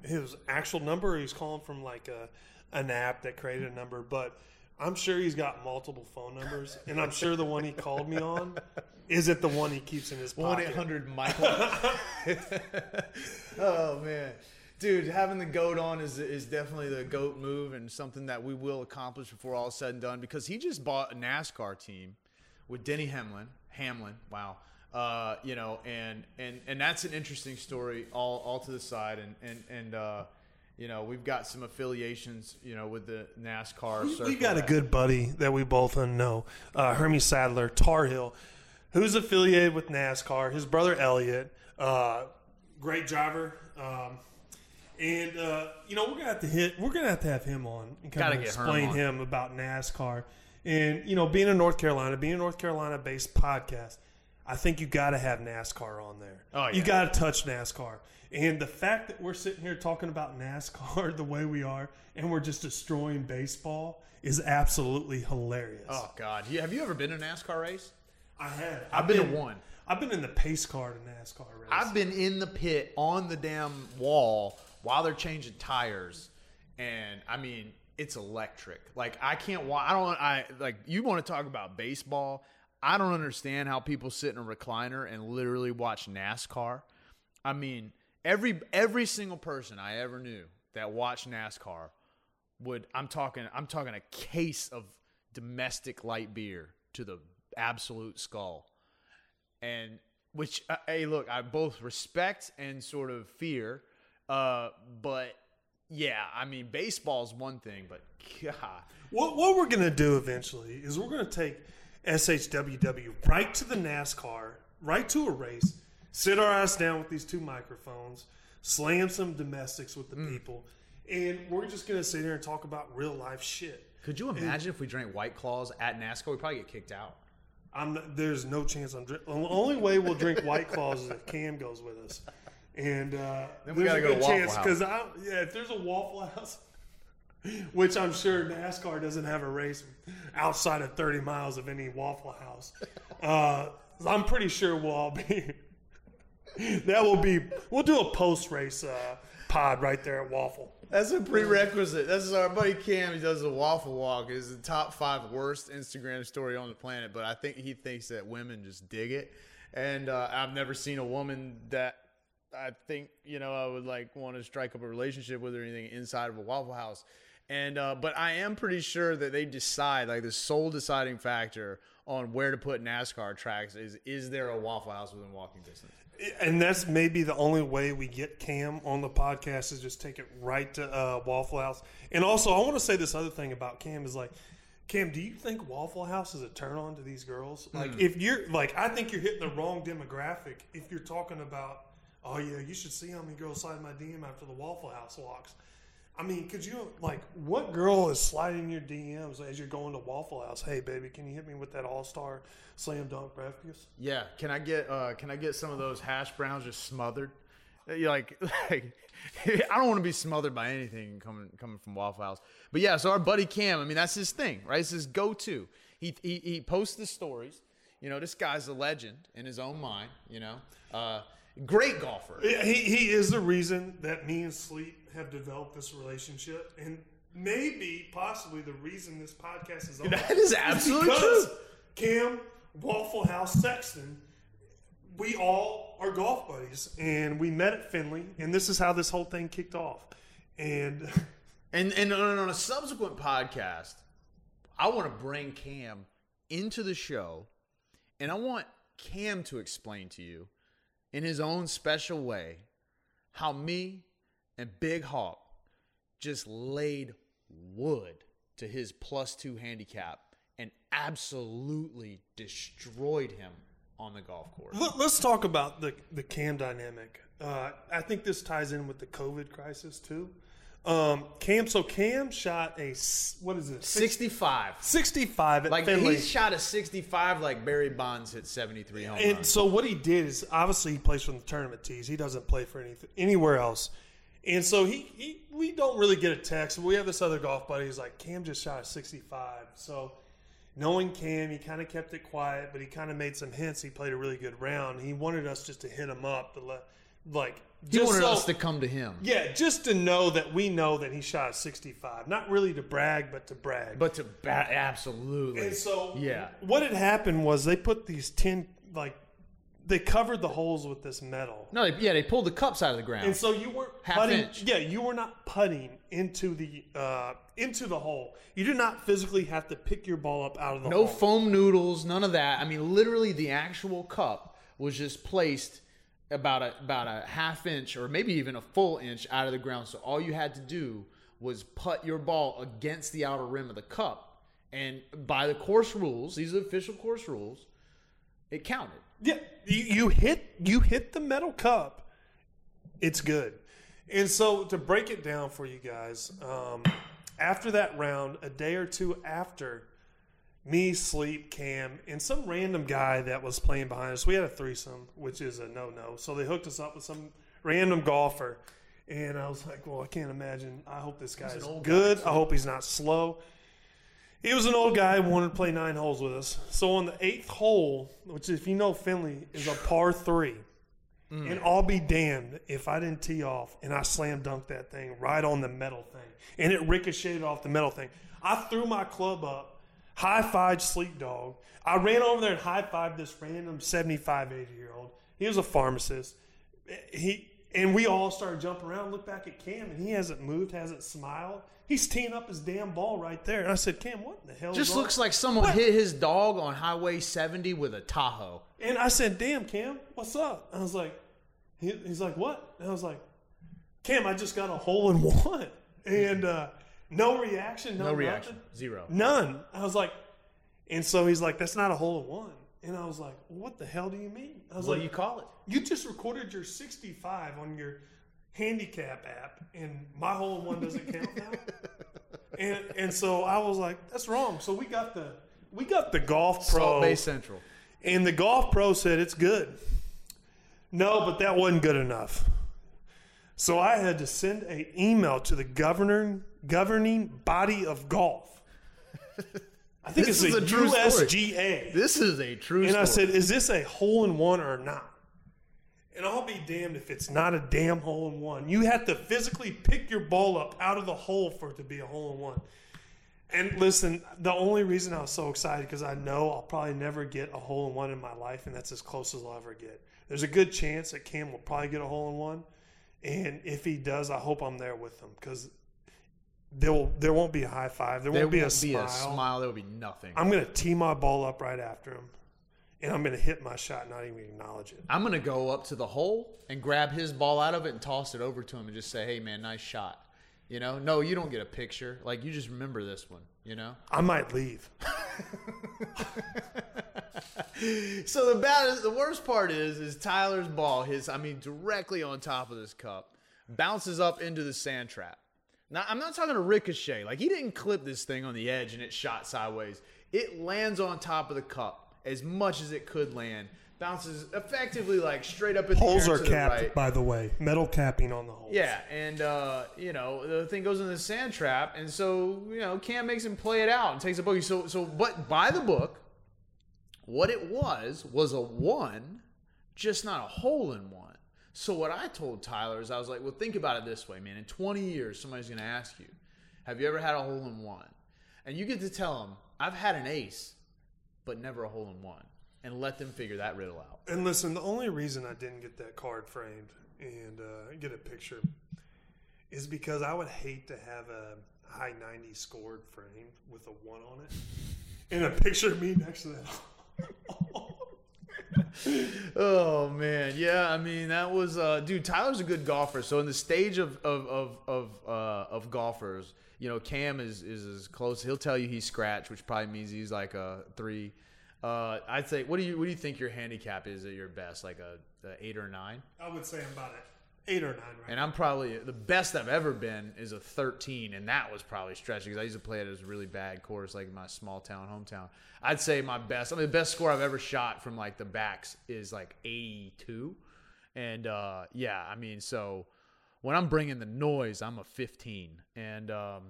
his actual number or he's calling from like a an app that created a number, but I'm sure he's got multiple phone numbers, and I'm sure the one he called me on is it the one he keeps in his pocket. One eight hundred Michael. oh man, dude, having the goat on is is definitely the goat move and something that we will accomplish before all is said and done. Because he just bought a NASCAR team with Denny Hamlin. Hamlin, wow. Uh, you know, and and and that's an interesting story. All all to the side, and and and uh, you know, we've got some affiliations. You know, with the NASCAR. We've got a good buddy that we both know, uh, Hermie Sadler, Tar Heel, who's affiliated with NASCAR. His brother Elliot, uh, great driver. Um, and uh, you know we're gonna have to hit. We're gonna have to have him on and kind Gotta of explain on. him about NASCAR. And you know, being in North Carolina, being a North Carolina-based podcast, I think you got to have NASCAR on there. Oh, yeah. You got to touch NASCAR. And the fact that we're sitting here talking about NASCAR the way we are, and we're just destroying baseball, is absolutely hilarious. Oh God, you, have you ever been in a NASCAR race? I have. I've been to one. I've been in the pace car to NASCAR race. I've been in the pit on the damn wall while they're changing tires, and I mean it's electric. Like I can't. wa- I don't. I like. You want to talk about baseball? I don't understand how people sit in a recliner and literally watch NASCAR. I mean, every every single person I ever knew that watched NASCAR would. I'm talking. I'm talking a case of domestic light beer to the absolute skull and which uh, hey look i both respect and sort of fear uh but yeah i mean baseball's one thing but god What, what we're going to do eventually is we're going to take SHWW right to the NASCAR, right to a race, sit our ass down with these two microphones, slam some domestics with the Mm. people, and we're just going to sit here and talk about real life shit. could you imagine if we drank white claws at nascar we'd probably get kicked out I'm not, there's no chance I'm drink. The only way we'll drink White Claws is if Cam goes with us, and uh, Then we there's gotta a go to good Waffle chance House. because yeah, if there's a Waffle House, which I'm sure NASCAR doesn't have a race outside of 30 miles of any Waffle House, uh, I'm pretty sure we'll all be. that will be. We'll do a post race uh, pod right there at Waffle. that's a prerequisite That's our buddy cam he does the waffle walk is the top five worst instagram story on the planet but i think he thinks that women just dig it and uh, i've never seen a woman that I think you know I would like want to strike up a relationship with or anything inside of a Waffle House, and uh, but I am pretty sure that they decide like the sole deciding factor on where to put NASCAR tracks is is there a Waffle House within walking distance? and that's maybe the only way we get Cam on the podcast is just take it right to uh, Waffle House. And also, I want to say this other thing about Cam is like, Cam, do you think Waffle House is a turn on to these girls? Like, if you're like, I think you're hitting the wrong demographic if you're talking about, oh yeah, you should see how many girls slide my DM after the Waffle House walks. I mean, could you like what girl is sliding your DMs as you're going to Waffle House? Hey, baby, can you hit me with that All Star Slam Dunk breakfast? Yeah, can I get uh, can I get some of those hash browns just smothered? Uh, You're like, like I don't want to be smothered by anything coming coming from Waffle House. But yeah, so our buddy Cam, I mean that's his thing, right? It's his go to. He, he he posts the stories. You know, this guy's a legend in his own mind. You know, uh, great golfer. He he is the reason that me and Sleep have developed this relationship, and maybe possibly the reason this podcast is on. That is absolutely true. Cam Waffle House Sexton, we all are golf buddies, and we met at Finley, and this is how this whole thing kicked off. And And and on a subsequent podcast, I want to bring Cam into the show, and I want Cam to explain to you, in his own special way, how me and Big Hawk just laid wood to his plus two handicap and absolutely destroyed him on the golf course. Let- Let's talk about the the Cam dynamic. Uh, I think this ties in with the COVID crisis too. Um, Cam, so Cam shot a s- what is it? 65. 65 at Like Finley. he shot a 65 like Barry Bonds hit 73 home And runs. so what he did is obviously he plays from the tournament tees. He doesn't play for anything anywhere else. And so he, he we don't really get a text. We have this other golf buddy who's like, Cam just shot a 65. So knowing Cam, he kind of kept it quiet, but he kind of made some hints. He played a really good round. He wanted us just to hit him up to let like He just wanted so- us to come to him. yeah, just to know that we know that he shot a 65. Not really to brag, but to brag. But to ba- absolutely. And so, yeah. what had happened was they put these tin, like, they covered the holes with this metal. No, they, yeah, they pulled the cups out of the ground. And so you weren't Half putting, inch. yeah, you were not putting into the uh, into the hole. You do not physically have to pick your ball up out of the no hole. foam noodles, none of that. I mean, literally, the actual cup was just placed about a about a half inch or maybe even a full inch out of the ground. So all you had to do was put your ball against the outer rim of the cup, and by the course rules, these are official course rules, it counted. Yeah, you, you hit you hit the metal cup. It's good. And so to break it down for you guys, um, after that round, a day or two after, me, Sleep, Cam, and some random guy that was playing behind us. We had a threesome, which is a no no. So they hooked us up with some random golfer. And I was like, well, I can't imagine. I hope this guy's guy, good. I hope he's not slow. He was an old guy, wanted to play nine holes with us. So on the eighth hole, which if you know Finley is a par three, and I'll be damned if I didn't tee off and I slam dunked that thing right on the metal thing, and it ricocheted off the metal thing. I threw my club up, high five Sleep Dog. I ran over there and high fived this random 75, 80 year old. He was a pharmacist. He and we all started jumping around. Look back at Cam, and he hasn't moved, hasn't smiled. He's teeing up his damn ball right there. And I said, Cam, what in the hell? Just wrong?" looks like someone What? hit his dog on Highway 70 with a Tahoe. And I said, "Damn, Cam, what's up?" I was like, he, "He's like, what?" And I was like, "Cam, I just got a hole in one," and uh, no reaction, no, No nothing. reaction. Zero. none. I was like, and so he's like, "That's not a hole in one," and I was like, "What the hell do you mean?" I was What like, you call it? "You just recorded your 65 on your handicap app, and my hole in one doesn't count now." and and so I was like, "That's wrong." So we got the we got the golf pro. Salt Bay Central. And the golf pro said it's good. No, but that wasn't good enough. So I had to send an email to the governing governing body of golf. I think This it's is a true story. USGA. This is a true and I said, "Is this a hole in one or not?" And I'll be damned if it's not a damn hole in one. You have to physically pick your ball up out of the hole for it to be a hole in one. And listen, the only reason I was so excited because I know I'll probably never get a hole in one in my life, and that's as close as I'll ever get. There's a good chance that Cam will probably get a hole in one, and if he does, I hope I'm there with him because there will there won't be a high five, there, there won't be, a, won't be smile. a smile. There will be nothing. I'm gonna tee my ball up right after him, and I'm gonna hit my shot, not even acknowledge it. I'm gonna go up to the hole and grab his ball out of it and toss it over to him and just say, "Hey, man, nice shot." You know, no, you don't get a picture. Like you just remember this one. You know. I might leave. So the bad, the worst part is, is Tyler's ball. His, I mean, directly on top of this cup, bounces up into the sand trap. Now, I'm not talking a ricochet. Like he didn't clip this thing on the edge and it shot sideways. It lands on top of the cup as much as it could land. Bounces effectively like straight up in Holes the air are to capped, the right. by the way. Metal capping on the holes. Yeah, and uh, you know the thing goes in the sand trap, and so you know Cam makes him play it out and takes a bogey. So so, but by the book, what it was was a one, just not a hole in one. So what I told Tyler is I was like, well, think about it this way, man. In 20 years, somebody's going to ask you, have you ever had a hole in one? And you get to tell them, I've had an ace, but never a hole in one, and let them figure that riddle out. And listen, the only reason I didn't get that card framed and uh, get a picture is because I would hate to have a high 90 scored framed with a one on it and a picture of me next to that. Oh man, yeah. I mean, that was uh, dude. Tyler's a good golfer. So in the stage of of of of, uh, of golfers, you know, Cam is is as close. He'll tell you he's scratch, which probably means he's like a three. Uh, I'd say, what do you what do you think your handicap is at your best? Like a, a eight or nine? I would say I'm about an eight or nine right And I'm probably the best I've ever been is a 13, and that was probably stretching because I used to play it as a really bad course, like my small town hometown. I'd say my best, I mean, the best score I've ever shot from like the backs is like 82, and uh, yeah, I mean, so when I'm bringing the noise, I'm a 15, and um,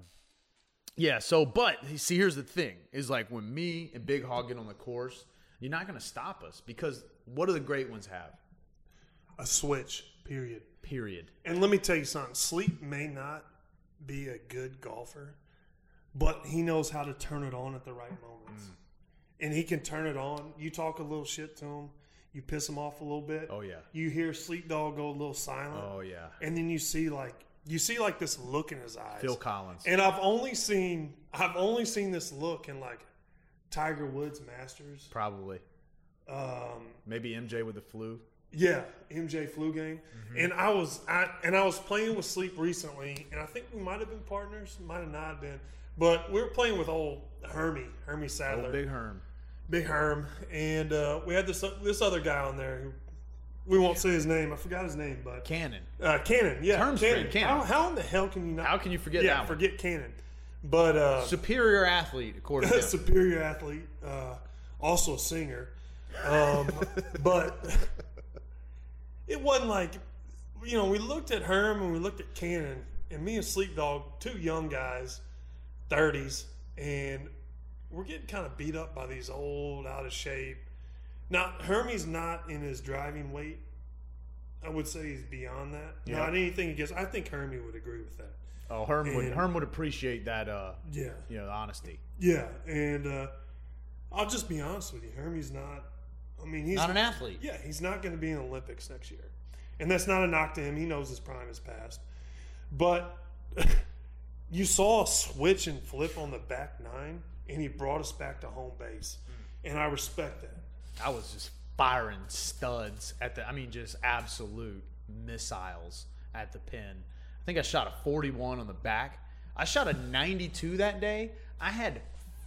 yeah. So, but see, here's the thing: is like when me and Big Hawk get on the course, you're not going to stop us because what do the great ones have? A switch, period. Period. And let me tell you something Sleep may not be a good golfer, but he knows how to turn it on at the right moments. Mm. And he can turn it on. You talk a little shit to him, you piss him off a little bit. Oh, yeah. You hear Sleep Dog go a little silent. Oh yeah. And then you see like you see like this look in his eyes. Phil Collins. And I've only seen I've only seen this look in like Tiger Woods Masters. Probably. Um, Maybe MJ with the flu. Yeah, MJ flu game, Mm-hmm. and I was I and I was playing with Sleep recently, and I think we might have been partners, might have not been, but we were playing with old Hermie, Hermie Sadler, Old Big Herm. Big Herm, and uh, we had this this other guy on there who we won't say his name. I forgot his name, but Cannon. uh, Cannon, yeah, Term Cannon. Cannon. How, how in the hell can you not? How can you forget yeah, forget Cannon, but uh, Superior athlete, according to superior athlete, uh, also a singer. Um, but it wasn't like, you know, we looked at Herm and we looked at Cannon, and me and Sleep Dog, two young guys, 30s, and we're getting kind of beat up by these old, out of shape. Now, Hermie's not in his driving weight. I would say he's beyond that. Yeah. Not anything against. I think Hermie would agree with that. Oh, Herm would And- Herm would appreciate that. Uh, Yeah. you know, the honesty. Yeah, and uh, I'll just be honest with you. Hermie's not. I mean, he's Not an athlete. Yeah, he's not going to be in the Olympics next year, and that's not a knock to him. He knows his prime is past, but you saw a switch and flip on the back nine, and he brought us back to home base, mm. and I respect that. I was just firing studs at the. I mean, just absolute missiles at the pin. I think I shot a 41 on the back. I shot a 92 that day. I had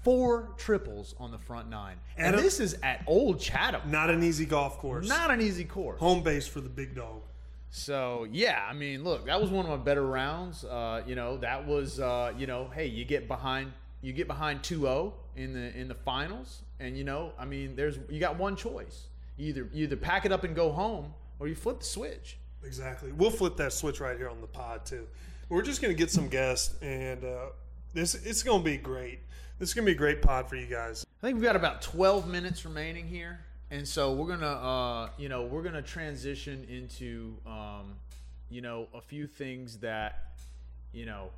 four triples on the front nine, and this is at Old Chatham. Not an easy golf course. Not an easy course. home base for the big dog. So yeah, I mean, look, that was one of my better rounds. Uh, you know, that was uh, you know, hey, you get behind you get behind 2-0 in the in the finals, and you know, I mean, there's you got one choice. You either you either pack it up and go home, or you flip the switch. Exactly. We'll flip that switch right here on the pod too. We're just going to get some guests, and uh, this it's going to be great. This is to be a great pod for you guys. I think we've got about 12 minutes remaining here, and so we're gonna uh, you know we're gonna transition into um, you know a few things that you know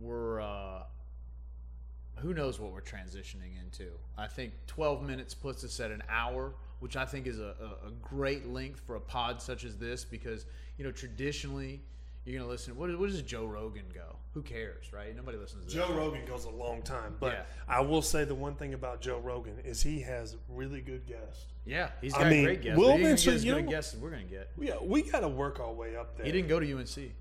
we're uh, who knows what we're transitioning into. I think 12 minutes puts us at an hour, which I think is a, a, a great length for a pod such as this because, you know, traditionally you're going to listen. What, what does Joe Rogan go? Who cares, right? Nobody listens to Joe that. Rogan goes a long time, but Yeah. I will say the one thing about Joe Rogan is he has really good guests. Yeah, he's I got mean, great guests. we'll but he ain't gonna eventually- get as you good guests as we're going to get. Yeah, we got to work our way up there. He didn't go to UNC.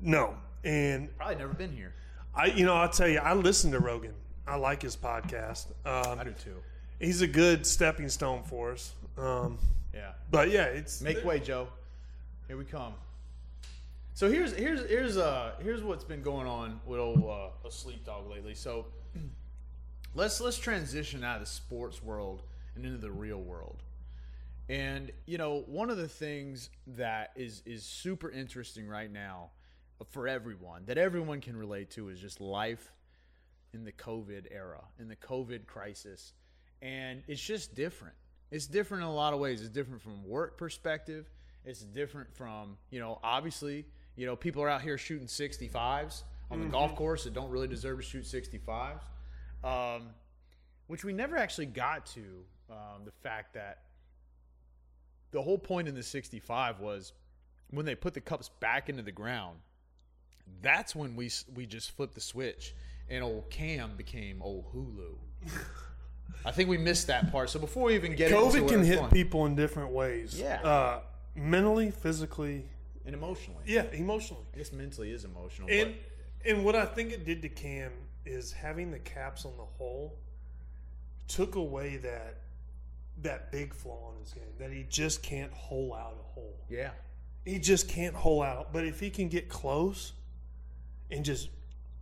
No, and Probably never been here. I, you know, I'll tell you, I listen to Rogan. I like his podcast. Um, I do too. he's a good stepping stone for us. Um, Yeah. but yeah, it's Make way, Joe. Here we come. So here's here's here's uh here's what's been going on with old uh, a sleep dog lately. So let's let's transition out of the sports world and into the real world. And you know, one of the things that is is super interesting right now for everyone that everyone can relate to is just life in the COVID era, in the COVID crisis. And it's just different. It's different in a lot of ways. It's different from work perspective. It's different from, you know, obviously, you know, people are out here shooting 65s on the golf course that don't really deserve to shoot 65s. Um, which we never actually got to um, the fact that the whole point in the 65 was when they put the cups back into the ground that's when we we just flipped the switch and old Cam became old Hulu. I think we missed that part. So before we even get into COVID can hit people in different ways. Yeah. Uh, mentally, physically, and emotionally. yeah, emotionally. I guess mentally is emotional. And and what I think it did to Cam is having the caps on the hole took away that that big flaw in his game that he just can't hole out a hole. yeah, He just can't hole out. But if he can get close and just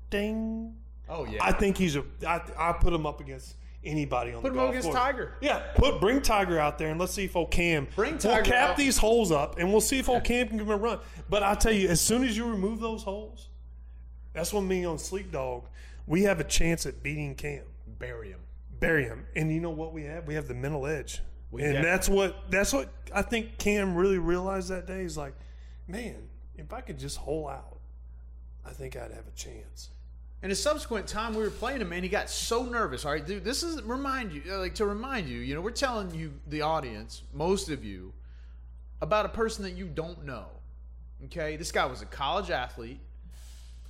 ding, oh yeah. I think he's a. I, I put him up against anybody on Put the him golf up against course. Tiger. Yeah, put bring Tiger out there and let's see if old Cam. Bring Tiger. We'll cap out. these holes up and we'll see if old Cam can give him a run. But I tell you, as soon as you remove those holes, that's when me on Sleep Dog, we have a chance at beating Cam, bury him. bury him. And you know what we have? We have the mental edge. We and that's what that's what I think Cam really realized that day. Is like, man, if I could just hole out, I think I'd have a chance. And a subsequent time we were playing him, man, he got so nervous. All right, dude, this is remind you, uh, like to remind you, you know, we're telling you, the audience, most of you, about a person that you don't know. Okay, this guy was a college athlete,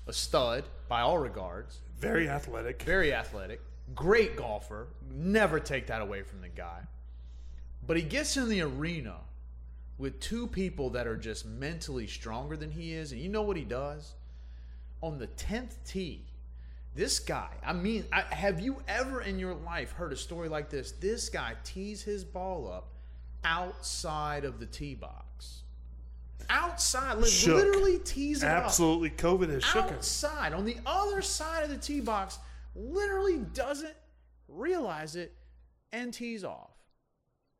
a stud by all regards, Very athletic. very athletic, great golfer. Never take that away from the guy. But he gets in the arena with two people that are just mentally stronger than he is, and you know what he does? On the 10th tee, this guy, I mean, I, have you ever in your life heard a story like this? This guy tees his ball up outside of the tee box. Outside, Shook. literally tees it up Absolutely, COVID has shook outside on the other side of the tee box literally doesn't realize it and tees off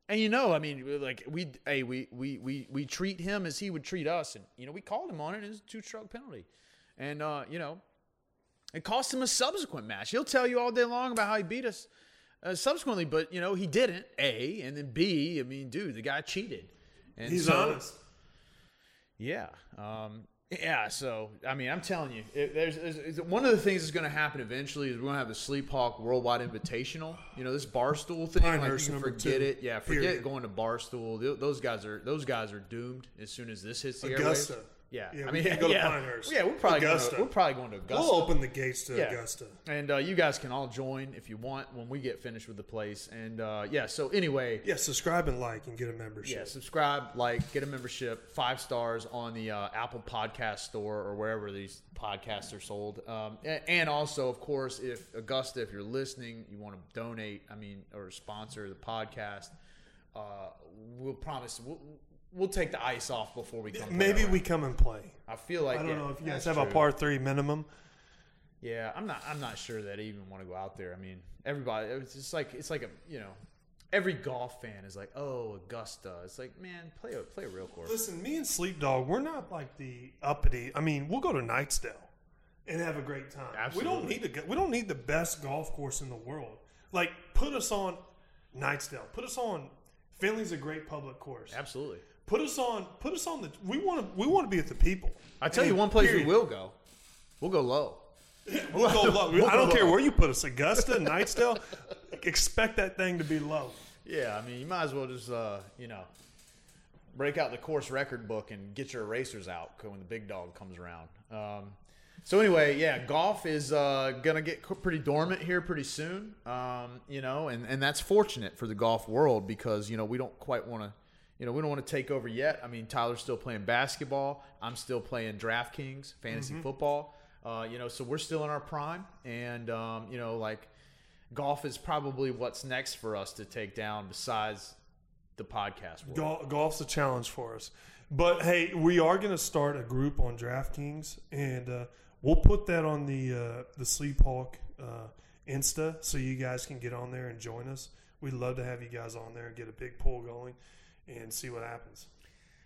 and you know i mean like we hey we we we, we treat him as he would treat us and you know we called him on it as a two stroke penalty and uh you know it cost him a subsequent match he'll tell you all day long about how he beat us uh, subsequently but you know he didn't a and then b i mean dude the guy cheated and He's so- honest. yeah. Um, yeah. So, I mean, I'm telling you, it, there's, there's one of the things that's going to happen eventually is we're going to have the Sleep Hawk Worldwide Invitational. You know, this Barstool thing. Like, you can forget two, it. Yeah, forget period. going to Barstool. Those guys are those guys are doomed as soon as this hits the Augusta. airwaves. Yeah. Yeah, I we mean, can go to yeah, Pinehurst. Yeah, we're probably Going to, we're probably going to Augusta. We'll open the gates to Yeah. Augusta. And uh, you guys can all join if you want when we get finished with the place. And uh, yeah, so anyway, Yeah, subscribe and like and get a membership. yeah, subscribe, like, get a membership, five stars on the uh, Apple Podcast Store or wherever these podcasts are sold. Um, and also, of course, if Augusta, if you're listening, you want to donate, I mean, or sponsor the podcast, uh, we'll promise we'll, we'll take the ice off before we come. Maybe we come and play. I feel like I don't yeah, know if you guys have a par three minimum. Yeah, I'm not. I'm not sure that I even want to go out there. I mean, everybody. It's just like it's like a you know, every golf fan is like, oh, Augusta. It's like, man, play a play a real course. Listen, me and Sleep Dog, we're not like the uppity. I mean, we'll go to Knightsdale and have a great time. We don't need to. We don't need the best golf course in the world. Like, put us on Knightsdale. Put us on. Finley's a great public course. Absolutely. Put us on. Put us on the. We want to. We want to be at the people. I tell you, one place period. we will go. We'll go low. We'll go low. We'll I don't care low. where you put us. Augusta, Knightsdale. Expect that thing to be low. Yeah, I mean, you might as well just uh, you know, break out the course record book and get your erasers out when the big dog comes around. Um, so anyway, yeah, golf is uh, gonna get pretty dormant here pretty soon. Um, you know, and and that's fortunate for the golf world because you know we don't quite want to. You know, we don't want to take over yet. I mean, Tyler's still playing basketball. I'm still playing DraftKings fantasy football. Uh, you know, so we're still in our prime, and um, you know, like golf is probably what's next for us to take down besides the podcast world. Gol- golf's a challenge for us. But hey, we are going to start a group on DraftKings, and uh, we'll put that on the uh, the Sleep Hawk uh, Insta, so you guys can get on there and join us. We'd love to have you guys on there and get a big poll going, and see what happens.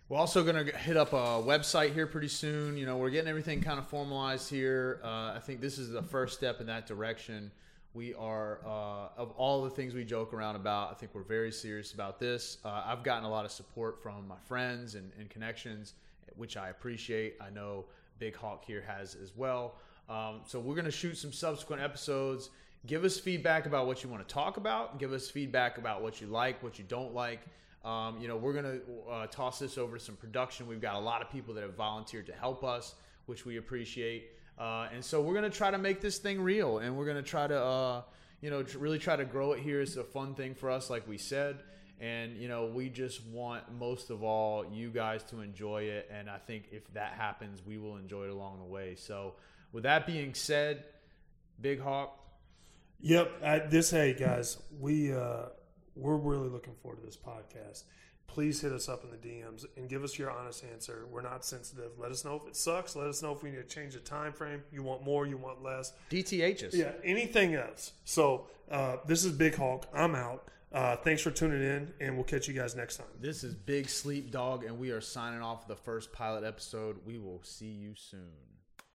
We're also going to hit up a website here pretty soon. You know, we're getting everything kind of formalized here. Uh, I think this is the first step in that direction. We are, uh, of all the things we joke around about, I think we're very serious about this. Uh, I've gotten a lot of support from my friends and, and, connections, which I appreciate. I know Big Hawk here has as well. Um, so we're going to shoot some subsequent episodes. Give us feedback about what you want to talk about. Give us feedback about what you like, what you don't like. Um, you know, we're going to uh, toss this over to some production. We've got a lot of people that have volunteered to help us, which we appreciate. Uh, and so we're going to try to make this thing real and we're going to try to, uh, you know, really try to grow it here. It's a fun thing for us, like we said. And, you know, we just want most of all you guys to enjoy it. And I think if that happens, we will enjoy it along the way. So, with that being said, Big Hawk. Yep. I, this, hey, guys, we, uh, we're really looking forward to this podcast. Please hit us up in the DMs and give us your honest answer. We're not sensitive. Let us know if it sucks. Let us know if we need to change the time frame. You want more? You want less? DTHs. Yeah. Anything else? So uh, this is Big Hawk. I'm out. Uh, thanks for tuning in, and we'll catch you guys next time. This is Big Sleep Dog, and we are signing off the first pilot episode. We will see you soon.